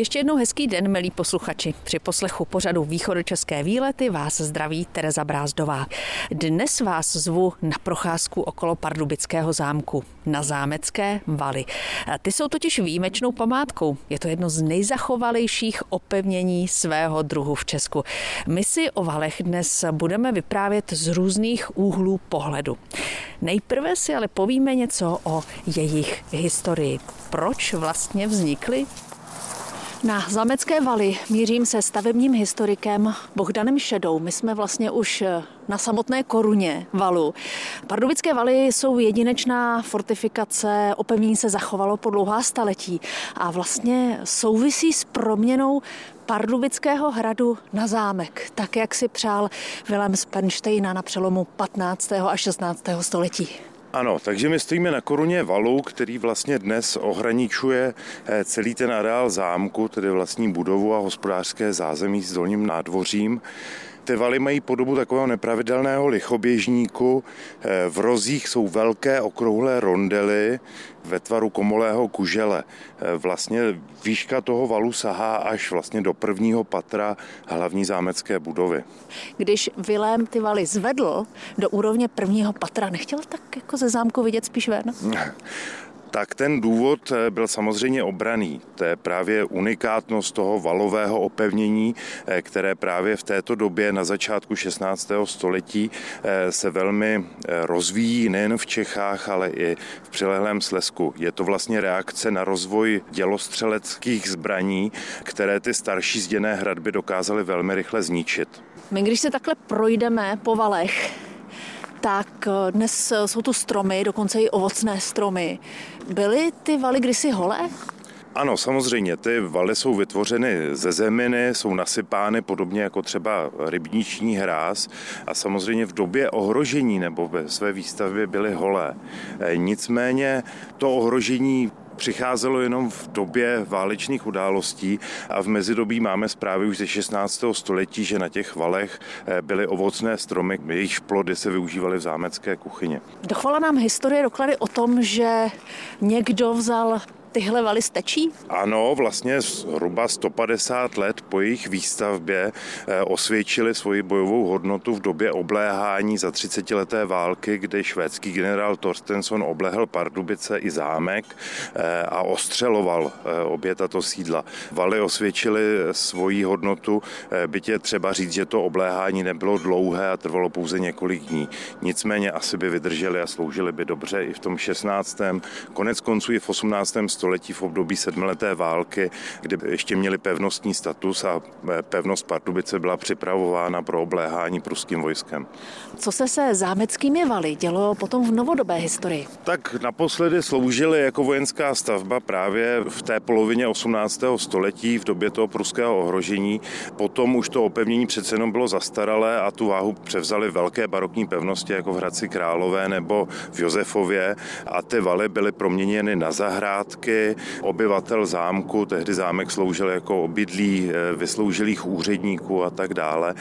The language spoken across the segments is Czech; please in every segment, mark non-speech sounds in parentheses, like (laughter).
Ještě jednou hezký den, milí posluchači. Při poslechu pořadu Východočeské výlety vás zdraví Tereza Brázdová. Dnes vás zvu na procházku okolo Pardubického zámku, na zámecké valy. Ty jsou totiž výjimečnou památkou. Je to jedno z nejzachovalejších opevnění svého druhu v Česku. My si o valech dnes budeme vyprávět z různých úhlů pohledu. Nejprve si ale povíme něco o jejich historii. Proč vlastně vznikly? Na Zamecké valy mířím se stavebním historikem Bohdanem Šedou. My jsme vlastně už eh, na samotné koruně valu. Pardubické valy jsou jedinečná fortifikace, opevnění se zachovalo po dlouhá staletí a vlastně souvisí s proměnou Pardubického hradu na zámek, tak jak si přál Vilém Spenštejna na přelomu 15. a 16. století. Ano, takže my stojíme na koruně valu, který vlastně dnes ohraničuje eh, celý ten areál zámku, tedy vlastní budovu a hospodářské zázemí s dolním nádvořím. Ty valy mají podobu takového nepravidelného lichoběžníku. Eh, v rozích jsou velké okrouhlé rondely ve tvaru komolého kužele. Eh, vlastně výška toho valu sahá až vlastně do prvního patra hlavní zámecké budovy. Když Vilém ty valy zvedl do úrovně prvního patra, nechtěl tak jako ze zámku vidět spíš ven? (laughs) tak ten důvod eh, byl samozřejmě obraný. To je právě unikátnost toho valového opevnění, eh, které právě v této době na začátku 16. století eh, se velmi rozvíjí nejen v Čechách, ale i v přilehlém Slesku. Je to vlastně reakce na rozvoj dělostřeleckých zbraní, které ty starší zděné hradby dokázaly velmi rychle zničit. My když se takhle projdeme po valech, tak eh, dnes eh, jsou tu stromy, dokonce i ovocné stromy. Byly ty valy kdysi holé? Ano, samozřejmě, ty valy jsou vytvořeny ze zeminy, jsou nasypány podobně jako třeba rybniční hráz a samozřejmě v době ohrožení nebo ve své výstavbě byly holé. Eh, nicméně to ohrožení přicházelo jenom v době válečných událostí a v mezidobí máme zprávy už ze 16. století, že na těch valech eh, byly ovocné stromy, jejichž plody se využívaly v zámecké kuchyni. Dochvala nám historie doklady o tom, že někdo vzal tyhle valy stečí? Ano, vlastně zhruba 150 let po jejich výstavbě eh, osvědčili svoji bojovou hodnotu v době obléhání za 30 leté války, kdy švédský generál Torstensson oblehl Pardubice i zámek eh, a ostřeloval eh, obě tato sídla. Valy osvědčili svoji hodnotu, bytě třeba říct, že to obléhání nebylo dlouhé a trvalo pouze několik dní. Nicméně asi by vydrželi a sloužili by dobře i v tom 16. Konec konců i v 18 století v období sedmileté války, kdy ještě měli pevnostní status a pevnost Pardubice byla připravována pro obléhání pruským vojskem. Co se se zámeckými valy dělo potom v novodobé historii? Tak naposledy sloužily jako vojenská stavba právě v té polovině 18. století v době toho pruského ohrožení. Potom už to opevnění přece jenom bylo zastaralé a tu váhu převzali velké barokní pevnosti jako v Hradci Králové nebo v Josefově a ty valy byly proměněny na zahrádky stovky obyvatel zámku, tehdy zámek sloužil jako obydlí eh, vysloužilých úředníků a tak dále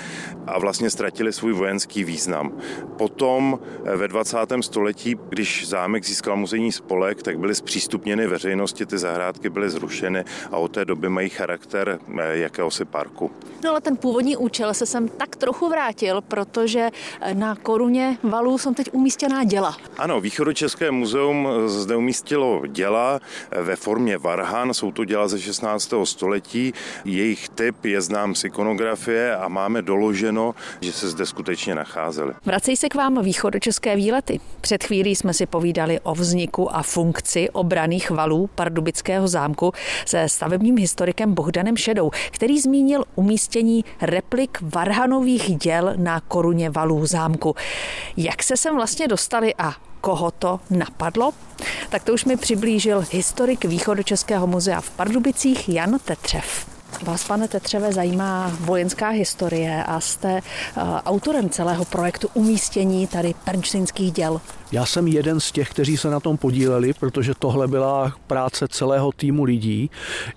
a vlastně ztratili svůj vojenský význam. Potom eh, ve 20. století, když zámek získal muzejní spolek, tak byly zpřístupněny veřejnosti, ty zahrádky byly zrušeny a od té doby mají charakter eh, jakéhosi parku. No ale ten původní účel se sem tak trochu vrátil, protože na koruně valů jsou teď umístěná děla. Ano, Východočeské muzeum zde umístilo děla, ve formě varhan. Jsou to děla ze 16. století. Jejich typ je znám z ikonografie a máme doloženo, že se zde skutečně nacházely. Vracej se k vám východočeské výlety. Před chvílí jsme si povídali o vzniku a funkci obraných valů Pardubického zámku se stavebním historikem Bohdanem Šedou, který zmínil umístění replik varhanových děl na koruně valů zámku. Jak se sem vlastně dostali a koho to napadlo? Tak to už mi přiblížil historik Východočeského muzea v Pardubicích Jan Tetřev. Vás, pane Tetřeve, zajímá vojenská historie a jste uh, autorem celého projektu umístění tady pernštejnských děl. Já jsem jeden z těch, kteří se na tom podíleli, protože tohle byla práce celého týmu lidí.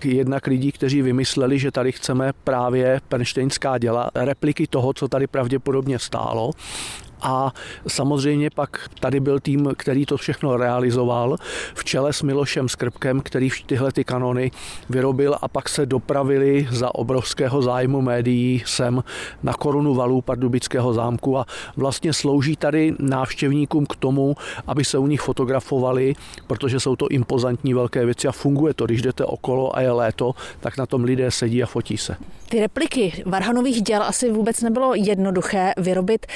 Jednak lidí, kteří vymysleli, že tady chceme právě Pernštejnská děla, repliky toho, co tady pravděpodobně stálo a samozřejmě pak tady byl tým, který to všechno realizoval v čele s Milošem Skrbkem, který tyhle ty kanony vyrobil a pak se dopravili za obrovského zájmu médií sem na korunu valů Pardubického zámku a vlastně slouží tady návštěvníkům k tomu, aby se u nich fotografovali, protože jsou to impozantní velké věci a funguje to. Když jdete okolo a je léto, tak na tom lidé sedí a fotí se. Ty repliky Varhanových děl asi vůbec nebylo jednoduché vyrobit.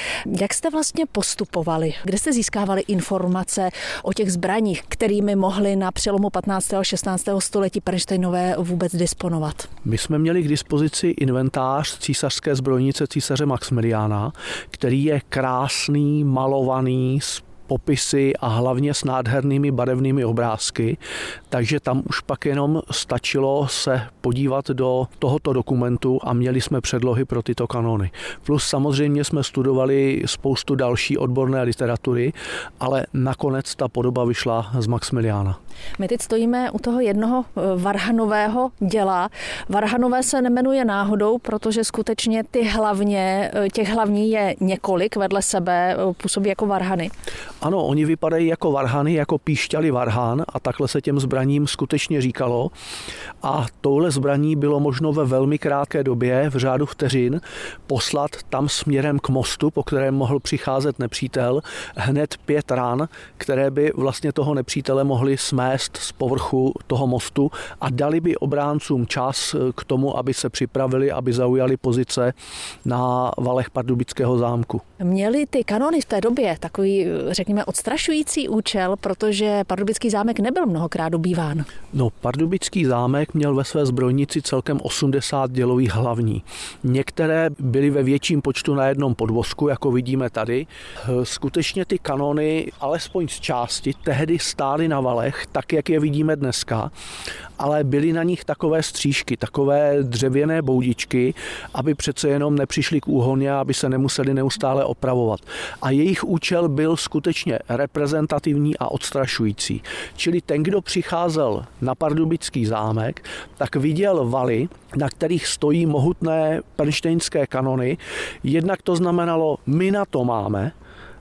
Jak jste vlastně postupovali? Kde jste získávali informace o těch zbraních, kterými mohli na přelomu 15. a 16. století Pernštejnové vůbec disponovat? My jsme měli k dispozici inventář císařské zbrojnice císaře Maximiliána, který je krásný, malovaný, s popisy a hlavně s nádhernými barevnými obrázky, takže tam už pak jenom stačilo se podívat do tohoto dokumentu a měli jsme předlohy pro tyto kanony. Plus samozřejmě jsme studovali spoustu další odborné literatury, ale nakonec ta podoba vyšla z Maximiliána. My teď stojíme u toho jednoho eh, varhanového děla. Varhanové se nemenuje náhodou, protože skutečně ty hlavně, eh, těch hlavní je několik vedle sebe, eh, působí jako varhany. Ano, oni vypadají jako varhany, jako píšťaly varhán a takhle se těm zbraním skutečně říkalo. A touhle zbraní bylo možno ve velmi krátké době, v řádu vteřin, poslat tam směrem k mostu, po kterém mohl přicházet nepřítel, hned pět ran, které by vlastně toho nepřítele mohly smést z povrchu toho mostu a dali by obráncům čas k tomu, aby se připravili, aby zaujali pozice na valech Pardubického zámku. Měli ty kanony v té době takový, řekněme, odstrašující účel, protože Pardubický zámek nebyl mnohokrát obýván. No, Pardubický zámek měl ve své zbrojnici celkem 80 dělových hlavní. Některé byly ve větším počtu na jednom podvozku, jako vidíme tady. Skutečně ty kanony, alespoň z části, tehdy stály na valech, tak jak je vidíme dneska, ale byly na nich takové střížky, takové dřevěné boudičky, aby přece jenom nepřišli k úhoně, aby se nemuseli neustále opravovat. A jejich účel byl skutečně reprezentativní a odstrašující. Čili ten, kdo přicházel na Pardubický zámek, tak viděl valy, na kterých stojí mohutné pernštejnské kanony. Jednak to znamenalo, my na to máme,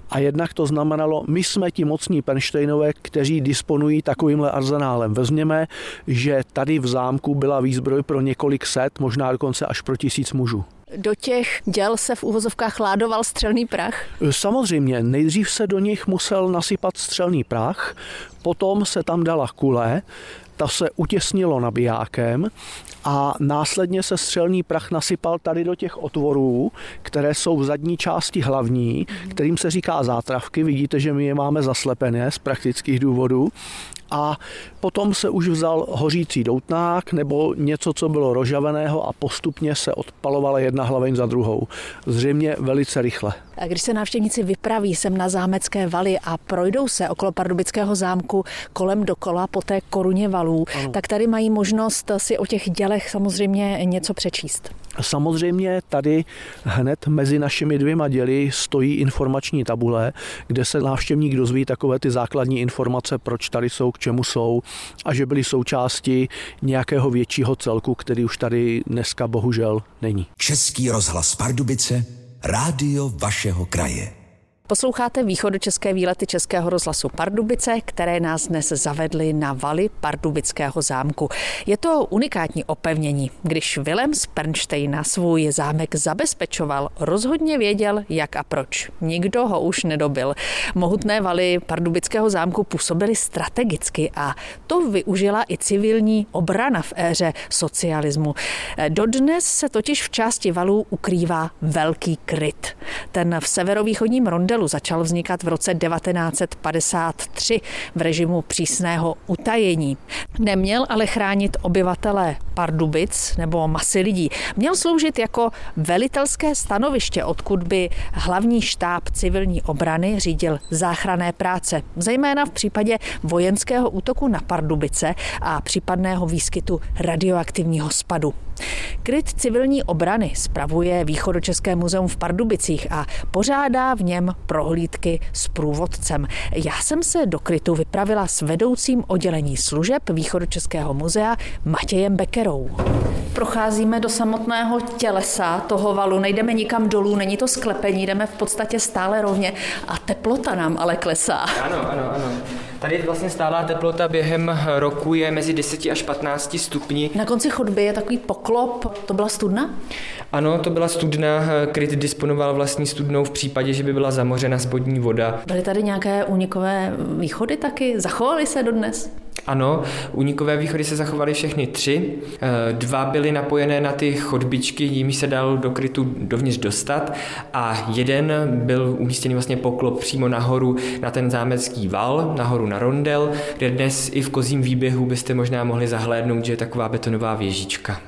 a jednak to znamenalo, my jsme ti mocní Penštejnové, kteří disponují takovýmhle arzenálem. Vezměme, že tady v zámku byla výzbroj pro několik set, možná dokonce až pro tisíc mužů. Do těch děl se v uvozovkách ládoval střelný prach? Samozřejmě, nejdřív se do nich musel nasypat střelný prach, potom se tam dala kule, ta se utěsnilo nabijákem a následně se střelný prach nasypal tady do těch otvorů, které jsou v zadní části hlavní, kterým se říká zátravky. Vidíte, že my je máme zaslepené z praktických důvodů a potom se už vzal hořící doutnák nebo něco, co bylo rožaveného a postupně se odpalovala jedna hlaveň za druhou. Zřejmě velice rychle. A když se návštěvníci vypraví sem na zámecké valy a projdou se okolo Pardubického zámku kolem dokola po té koruně valů, ano. tak tady mají možnost si o těch dělech samozřejmě něco přečíst. Samozřejmě tady hned mezi našimi dvěma děly stojí informační tabule, kde se návštěvník dozví takové ty základní informace, proč tady jsou, k čemu jsou a že byly součástí nějakého většího celku, který už tady dneska bohužel není. Český rozhlas Pardubice, rádio vašeho kraje. Posloucháte východočeské výlety Českého rozhlasu Pardubice, které nás dnes zavedly na valy Pardubického zámku. Je to unikátní opevnění. Když Willem z Pernštejna svůj zámek zabezpečoval, rozhodně věděl, jak a proč. Nikdo ho už nedobil. Mohutné valy Pardubického zámku působily strategicky a to využila i civilní obrana v éře socialismu. Dodnes se totiž v části valů ukrývá velký kryt. Ten v severovýchodním ronde modelu začal vznikat v roce 1953 v režimu přísného utajení. Neměl ale chránit obyvatele Pardubic nebo masy lidí. Měl sloužit jako velitelské stanoviště, odkud by hlavní štáb civilní obrany řídil záchranné práce, zejména v případě vojenského útoku na Pardubice a případného výskytu radioaktivního spadu. Kryt civilní obrany spravuje Východočeské muzeum v Pardubicích a pořádá v něm prohlídky s průvodcem. Já jsem se do krytu vypravila s vedoucím oddělení služeb Východočeského muzea Matějem Bekerou. Procházíme do samotného tělesa toho valu, nejdeme nikam dolů, není to sklepení, jdeme v podstatě stále rovně a teplota nám ale klesá. Ano, ano, ano. Tady vlastně stálá teplota během roku je mezi 10 až 15 stupni. Na konci chodby je takový poklop, to byla studna? Ano, to byla studna, kryt disponoval vlastní studnou v případě, že by byla zamořena spodní voda. Byly tady nějaké únikové východy taky? Zachovaly se dodnes? Ano, únikové východy se zachovaly všechny tři. Eh, dva byly napojené na ty chodbičky, jimi se dal do krytu dovnitř dostat a jeden byl umístěný vlastně poklop přímo nahoru na ten zámecký val, nahoru na rondel, kde dnes i v kozím výběhu byste možná mohli zahlédnout, že je taková betonová věžička.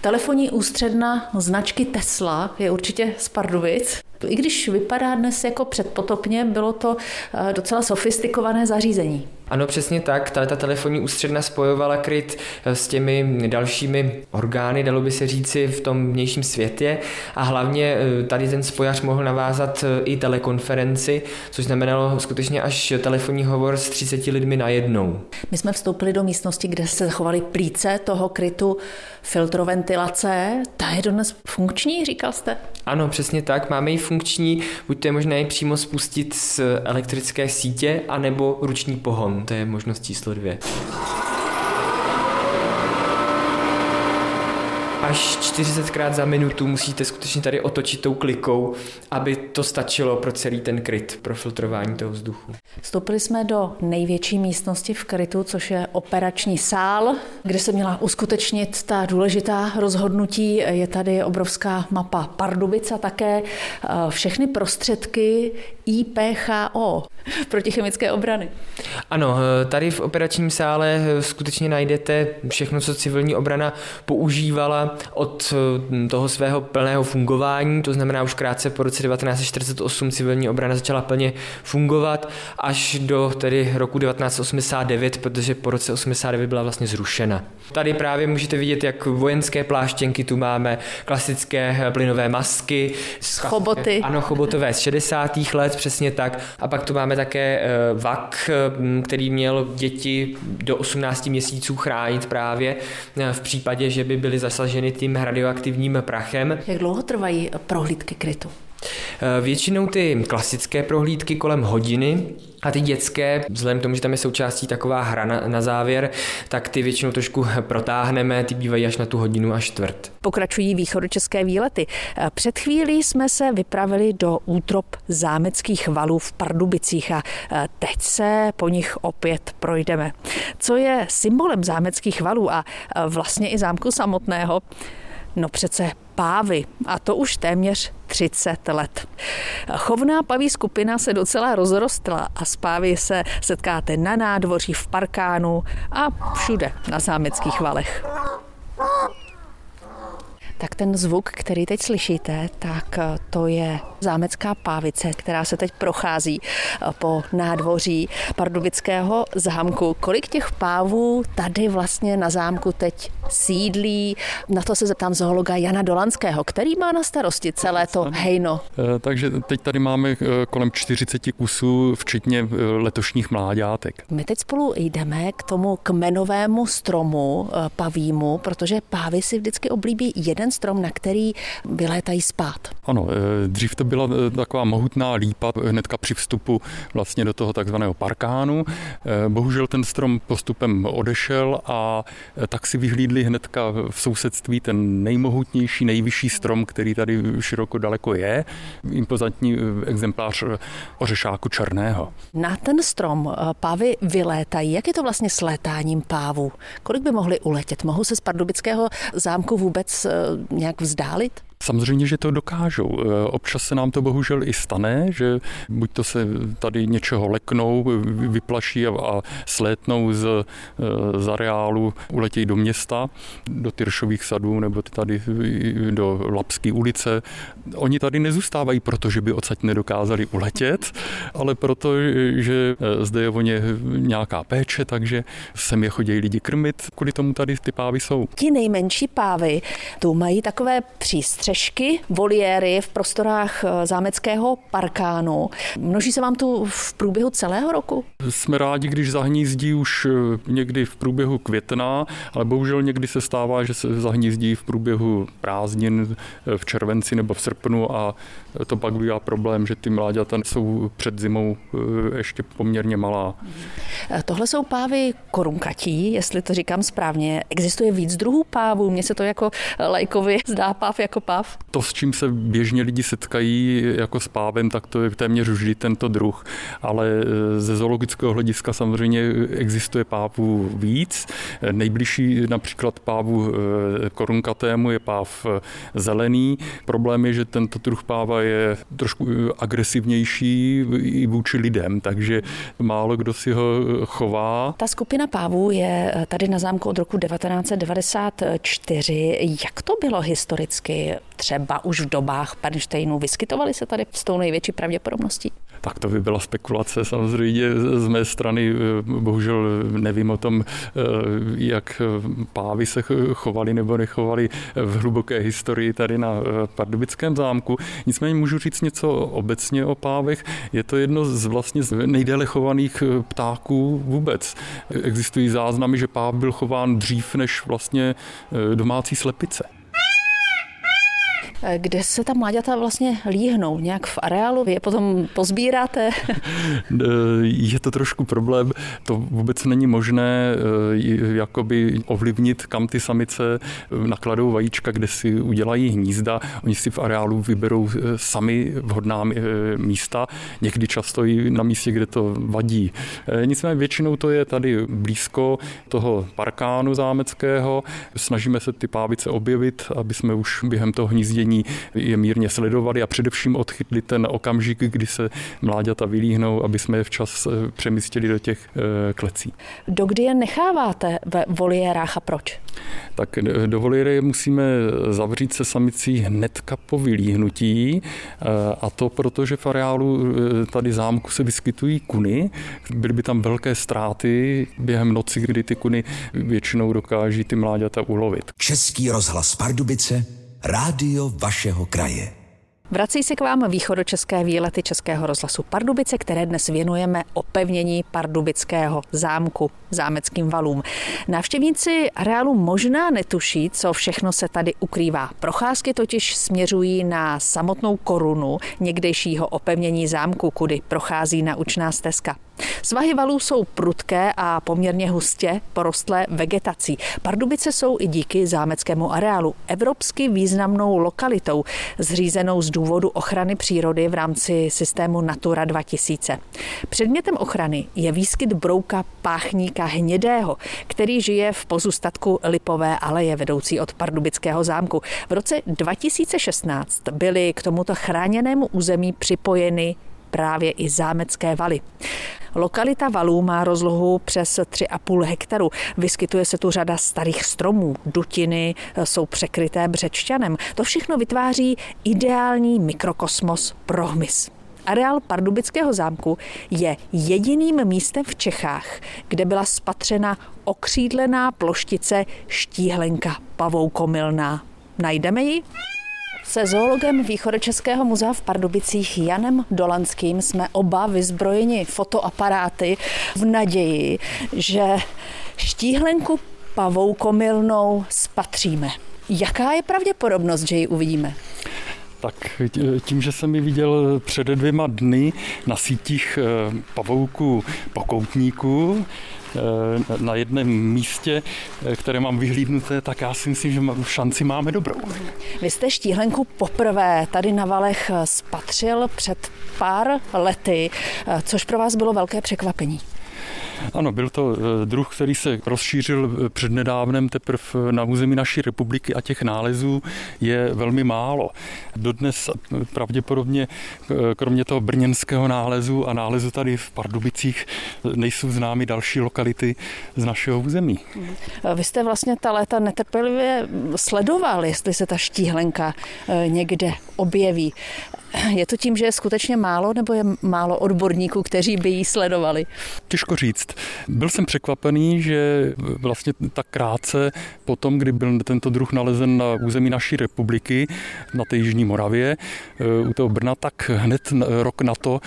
Telefonní ústředna značky Tesla je určitě z Pardubic. I když vypadá dnes jako předpotopně, bylo to eh, docela sofistikované zařízení. Ano, přesně tak. Ta telefonní ústředna spojovala kryt eh, s těmi dalšími orgány, dalo by se říci, v tom vnějším světě a hlavně eh, tady ten spojař mohl navázat i telekonferenci, což znamenalo skutečně až telefonní hovor s 30 lidmi najednou. My jsme vstoupili do místnosti, kde se zachovaly plíce toho krytu, filtroventilace. Ta je dodnes funkční, říkal jste? Ano, přesně tak. Máme ji funkční, buď to je možné ji přímo spustit z elektrické sítě, anebo ruční pohon. To je možnost číslo dvě. Až 40krát za minutu musíte skutečně tady otočit tou klikou, aby to stačilo pro celý ten kryt, pro filtrování toho vzduchu. Vstoupili jsme do největší místnosti v krytu, což je operační sál, kde se měla uskutečnit ta důležitá rozhodnutí. Je tady obrovská mapa Pardubic a také eh, všechny prostředky IPHO, (laughs) protichemické obrany. Ano, eh, tady v operačním sále eh, skutečně najdete všechno, co civilní obrana používala od eh, toho svého plného fungování, to znamená už krátce po roce 1948 civilní obrana začala plně fungovat až do tedy roku 1989, protože po roce 89 byla vlastně zrušena. Tady právě můžete vidět, jak vojenské pláštěnky tu máme, klasické plynové masky. Choboty. Ano, chobotové z 60. let, přesně tak. A pak tu máme také VAK, který měl děti do 18 měsíců chránit právě v případě, že by byly zasaženy tím radioaktivním prachem. Jak dlouho trvají prohlídky krytu? Eh, většinou ty klasické prohlídky kolem hodiny, a ty dětské, vzhledem k tomu, že tam je součástí taková hra na, na závěr, tak ty většinou trošku protáhneme, ty bývají až na tu hodinu a čtvrt. Pokračují východočeské výlety. Eh, před chvílí jsme se vypravili do útrop zámeckých valů v Pardubicích a eh, teď se po nich opět projdeme. Co je symbolem zámeckých valů a vlastně i zámku samotného? No přece pávy, a to už téměř 30 let. Chovná paví skupina se docela rozrostla a s pávy se setkáte na nádvoří, v parkánu a všude na zámeckých valech tak ten zvuk, který teď slyšíte, tak to je zámecká pávice, která se teď prochází po nádvoří pardubického zámku. Kolik těch pávů tady vlastně na zámku teď sídlí? Na to se zeptám zoologa Jana Dolanského, který má na starosti celé to hejno. Eh, takže teď tady máme kolem 40 kusů, včetně letošních mláďátek. My teď spolu jdeme k tomu kmenovému stromu pavímu, protože pávy si vždycky oblíbí jeden strom, na který vylétají spát. Ano, eh, dřív to byla eh, taková mohutná lípa hnedka při vstupu vlastně do toho takzvaného parkánu. Eh, bohužel ten strom postupem odešel a tak si vyhlídli hnedka v sousedství ten nejmohutnější, nejvyšší strom, který tady široko daleko je, impozantní exemplář ořešáku černého. Na ten strom pávy vylétají. Jak je to vlastně s létáním pávů? Kolik by mohli uletět? Mohou se z pardubického zámku vůbec nějak vzdálit? Samozřejmě, že to dokážou. E, občas se nám to bohužel i stane, že buď to se tady něčeho leknou, vyplaší a slétnou z, e, z areálu, uletějí do města, do Tyršových sadů nebo tady do Lapské ulice. Oni tady nezůstávají proto, že by odsaď nedokázali uletět, ale proto, že e, zde je o ně nějaká péče, takže sem je chodí lidi krmit, kvůli tomu tady ty pávy jsou. Ti nejmenší pávy tu mají takové přístřeší, střešky, voliéry v prostorách eh, zámeckého parkánu. Množí se vám tu v průběhu celého roku? Jsme rádi, když zahnízdí už eh, někdy v průběhu května, ale bohužel někdy se stává, že se zahnízdí v průběhu prázdnin eh, v červenci nebo v srpnu a to pak bývá problém, že ty mláďata jsou před zimou ještě poměrně malá. Tohle jsou pávy korunkatí, jestli to říkám správně. Existuje víc druhů pávů? Mně se to jako lajkovi zdá páv jako páv. To, s čím se běžně lidi setkají jako s pávem, tak to je téměř vždy tento druh. Ale e, ze zoologického hlediska samozřejmě existuje pávů víc. Nejbližší například pávu e, korunkatému je páv e, zelený. Problém je, že tento druh páva je trošku agresivnější i vůči lidem, takže málo kdo si ho chová. Ta skupina pávů je tady na zámku od roku 1994. Jak to bylo historicky? Třeba už v dobách Pernsteinů vyskytovaly se tady s tou největší pravděpodobností? Tak to by byla spekulace samozřejmě z mé strany. Bohužel nevím o tom, jak pávy se chovali nebo nechovali v hluboké historii tady na Pardubickém zámku. Nicméně můžu říct něco obecně o pávech. Je to jedno z vlastně nejdéle chovaných ptáků vůbec. Existují záznamy, že páv byl chován dřív než vlastně domácí slepice. Kde se ta mláďata vlastně líhnou? Nějak v areálu? Vy je potom pozbíráte? (laughs) je to trošku problém. To vůbec není možné eh, jakoby ovlivnit, kam ty samice eh, nakladou vajíčka, kde si udělají hnízda. Oni si v areálu vyberou eh, sami vhodná místa, někdy často i na místě, kde to vadí. Nicméně většinou to je tady blízko toho parkánu zámeckého. Snažíme se ty pávice objevit, aby jsme už během toho hnízdění řízení je mírně sledovali a především odchytli ten okamžik, kdy se mláďata vylíhnou, aby jsme je včas eh, přemístili do těch eh, klecí. Dokdy je necháváte ve voliérách a proč? Tak eh, do voliéry musíme zavřít se samicí hnedka po vylíhnutí a to proto, že v areálu tady zámku se vyskytují kuny. Byly by tam velké ztráty během noci, kdy ty kuny většinou dokáží ty mláďata ulovit. Český rozhlas Pardubice rádio vašeho kraje. Vrací se k vám východočeské výlety Českého rozhlasu Pardubice, které dnes věnujeme opevnění pardubického zámku, zámeckým valům. Návštěvníci areálu možná netuší, co všechno se tady ukrývá. Procházky totiž směřují na samotnou korunu někdejšího opevnění zámku, kudy prochází naučná stezka. Svahy valů jsou prudké a poměrně hustě porostlé vegetací. Pardubice jsou i díky zámeckému areálu evropsky významnou lokalitou, zřízenou z důvodu ochrany přírody v rámci systému Natura 2000. Předmětem ochrany je výskyt brouka páchníka hnědého, který žije v pozůstatku Lipové aleje vedoucí od Pardubického zámku. V roce 2016 byly k tomuto chráněnému území připojeny právě i zámecké valy. Lokalita Valů má rozlohu přes 3,5 hektaru. Vyskytuje se tu řada starých stromů, dutiny jsou překryté břečťanem. To všechno vytváří ideální mikrokosmos pro hmyz. Areál Pardubického zámku je jediným místem v Čechách, kde byla spatřena okřídlená ploštice štíhlenka pavoukomilná. Najdeme ji? Se zoologem Východočeského muzea v Pardubicích Janem Dolanským jsme oba vyzbrojeni fotoaparáty v naději, že štíhlenku pavoukomilnou spatříme. Jaká je pravděpodobnost, že ji uvidíme? Tak tím, že jsem ji viděl před dvěma dny na sítích eh, pavouků pokoutníků, na jednom místě, eh, které mám vyhlídnuté, tak já si myslím, že šanci máme dobrou. Vy jste štíhlenku poprvé tady na Valech spatřil před pár lety, což pro vás bylo velké překvapení. Ano, byl to eh, druh, který se rozšířil eh, přednedávnem teprve na území naší republiky a těch nálezů je velmi málo. Dodnes eh, pravděpodobně kromě toho brněnského nálezu a nálezu tady v Pardubicích nejsou známy další lokality z našeho území. Vy jste vlastně ta léta netrpělivě sledoval, jestli se ta štíhlenka někde objeví. Je to tím, že je skutečně málo, nebo je málo odborníků, kteří by ji sledovali? Těžko říct. Byl jsem překvapený, že vlastně tak krátce potom, kdy byl tento druh nalezen na území naší republiky, na té Jižní Moravě, eh, u toho Brna, tak hned rok na to,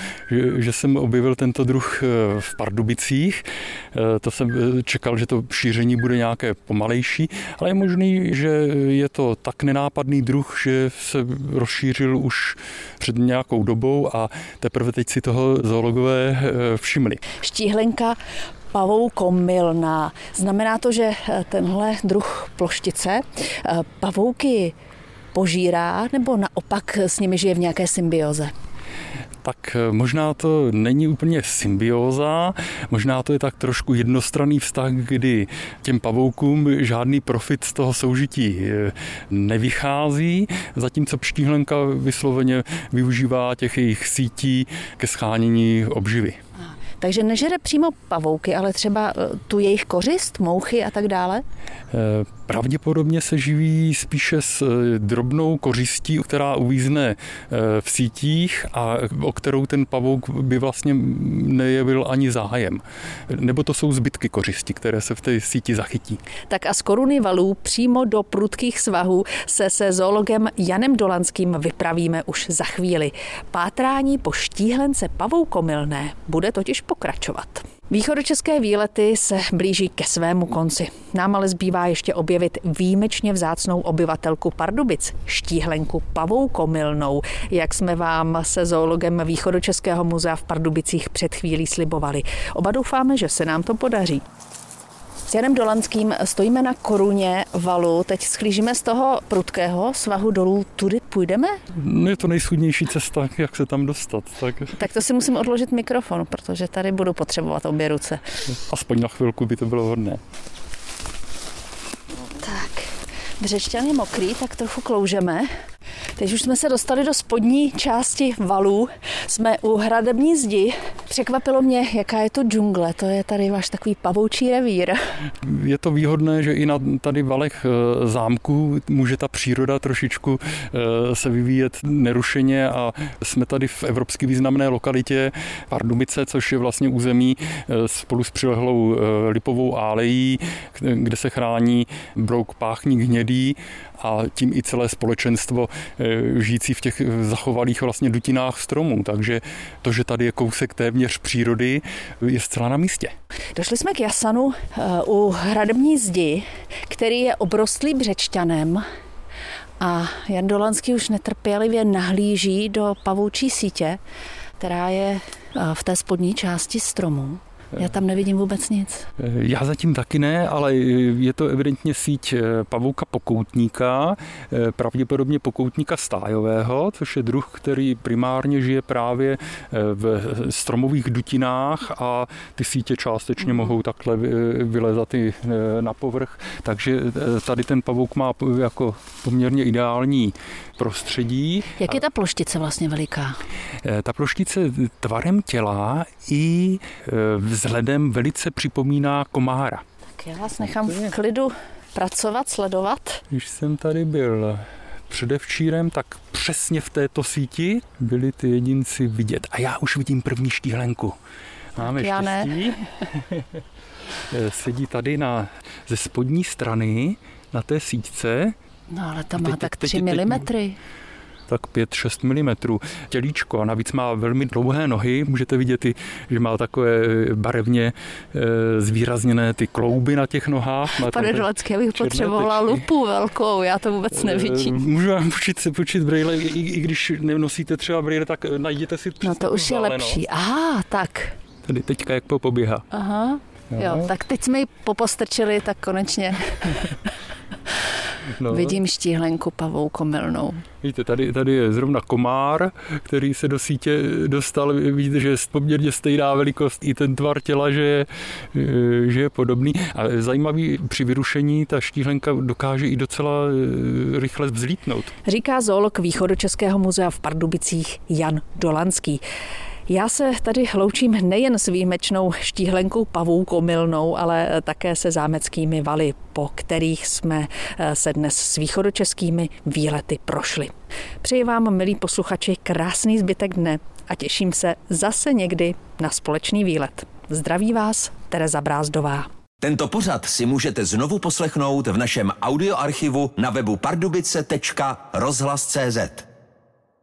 že, jsem objevil tento druh eh, v Pardubicích. Eh, to jsem čekal, že to šíření bude nějaké pomalejší, ale je možný, že je to tak nenápadný druh, že se rozšířil už před nějakou dobou a teprve teď si toho zoologové všimli. Štíhlenka pavoukomilná. Znamená to, že tenhle druh ploštice pavouky požírá nebo naopak s nimi žije v nějaké symbioze? Tak eh, možná to není úplně symbioza, možná to je tak trošku jednostranný vztah, kdy těm pavoukům žádný profit z toho soužití eh, nevychází, zatímco pštíhlenka vysloveně využívá těch jejich sítí ke schánění obživy. Takže nežere přímo pavouky, ale třeba eh, tu jejich kořist, mouchy a tak dále? Eh, pravděpodobně se živí spíše s eh, drobnou kořistí, která uvízne v sítích a o kterou ten pavouk by vlastně nejevil ani zájem. Nebo to jsou zbytky kořisti, které se v té síti zachytí. Tak a z koruny valů přímo do prudkých svahů se se zoologem Janem Dolanským vypravíme už za chvíli. Pátrání po štíhlence pavoukomilné bude totiž pokračovat. Východočeské výlety se blíží ke svému konci. Nám ale zbývá ještě objevit výjimečně vzácnou obyvatelku Pardubic, štíhlenku pavoukomilnou, jak jsme vám se zoologem Východočeského muzea v Pardubicích před chvílí slibovali. Oba doufáme, že se nám to podaří. S Janem Dolanským stojíme na koruně valu, teď schlížíme z toho prudkého svahu dolů, tudy půjdeme? No je to nejschudnější cesta, jak se tam dostat. Tak... tak to si musím odložit mikrofon, protože tady budu potřebovat obě ruce. Aspoň na chvilku by to bylo hodné. Tak, břečťan je mokrý, tak trochu kloužeme. Teď už jsme se dostali do spodní části valů. Jsme u hradební zdi. Překvapilo mě, jaká je to džungle. To je tady váš takový pavoučí revír. Je to výhodné, že i na tady valech eh, zámku může ta příroda trošičku eh, se vyvíjet nerušeně a jsme tady v evropsky významné lokalitě Pardubice, což je vlastně území eh, spolu s přilehlou lipovou álejí, kde se chrání brouk páchník hnědý a tím i celé společenstvo eh, žijící v těch zachovalých vlastně dutinách stromů. Takže to, že tady je kousek téměř přírody, je zcela na místě. Došli jsme k Jasanu eh, u hradební zdi, který je obrostlý břečťanem a Jan Dolanský už netrpělivě nahlíží do pavoučí sítě, která je eh, v té spodní části stromu. Já tam nevidím vůbec nic. Já zatím taky ne, ale je to evidentně síť eh, pavouka pokoutníka, eh, pravděpodobně pokoutníka stájového, což je druh, který primárně žije právě eh, v stromových dutinách a ty sítě částečně mohou takhle vylezat i na povrch. Takže tady ten pavouk má jako poměrně ideální prostředí. Jak je ta ploštice vlastně veliká? Ta ploštice tvarem těla i vzhledem velice připomíná komára. Tak já vás nechám v klidu pracovat, sledovat. Když jsem tady byl předevčírem, tak přesně v této síti byli ty jedinci vidět. A já už vidím první štíhlenku. Máme tak já štěstí. Ne. (laughs) Sedí tady na, ze spodní strany na té síťce. No ale ta má teď, tak 3 mm tak 5-6 mm tělíčko a navíc má velmi dlouhé nohy. Můžete vidět, i, že má takové barevně e, zvýrazněné ty klouby na těch nohách. Má Pane Dolecký, já bych potřebovala tečky. lupu velkou, já to vůbec nevidím. Můžu vám počít se počít brýle, i, i když nenosíte třeba brýle, tak najděte si No to už je lepší. Aha, tak. Tady teďka jak poběha. Aha, jo. jo, tak teď jsme ji popostrčili, tak konečně. (laughs) No. Vidím štíhlenku pavoukomilnou. Víte, tady, tady je zrovna komár, který se do sítě dostal. Vidíte, že je poměrně stejná velikost i ten tvar těla, že je, že je podobný. A zajímavý při vyrušení ta štíhlenka dokáže i docela eh, rychle vzlítnout. Říká zoolog Východočeského muzea v Pardubicích Jan Dolanský. Já se tady hloučím nejen s výjimečnou štíhlenkou pavoukou milnou, ale také se zámeckými valy, po kterých jsme eh, se dnes s východočeskými výlety prošli. Přeji vám, milí posluchači, krásný zbytek dne a těším se zase někdy na společný výlet. Zdraví vás Tereza Brázdová. Tento pořad si můžete znovu poslechnout v našem audioarchivu na webu pardubice.rozhlas.cz.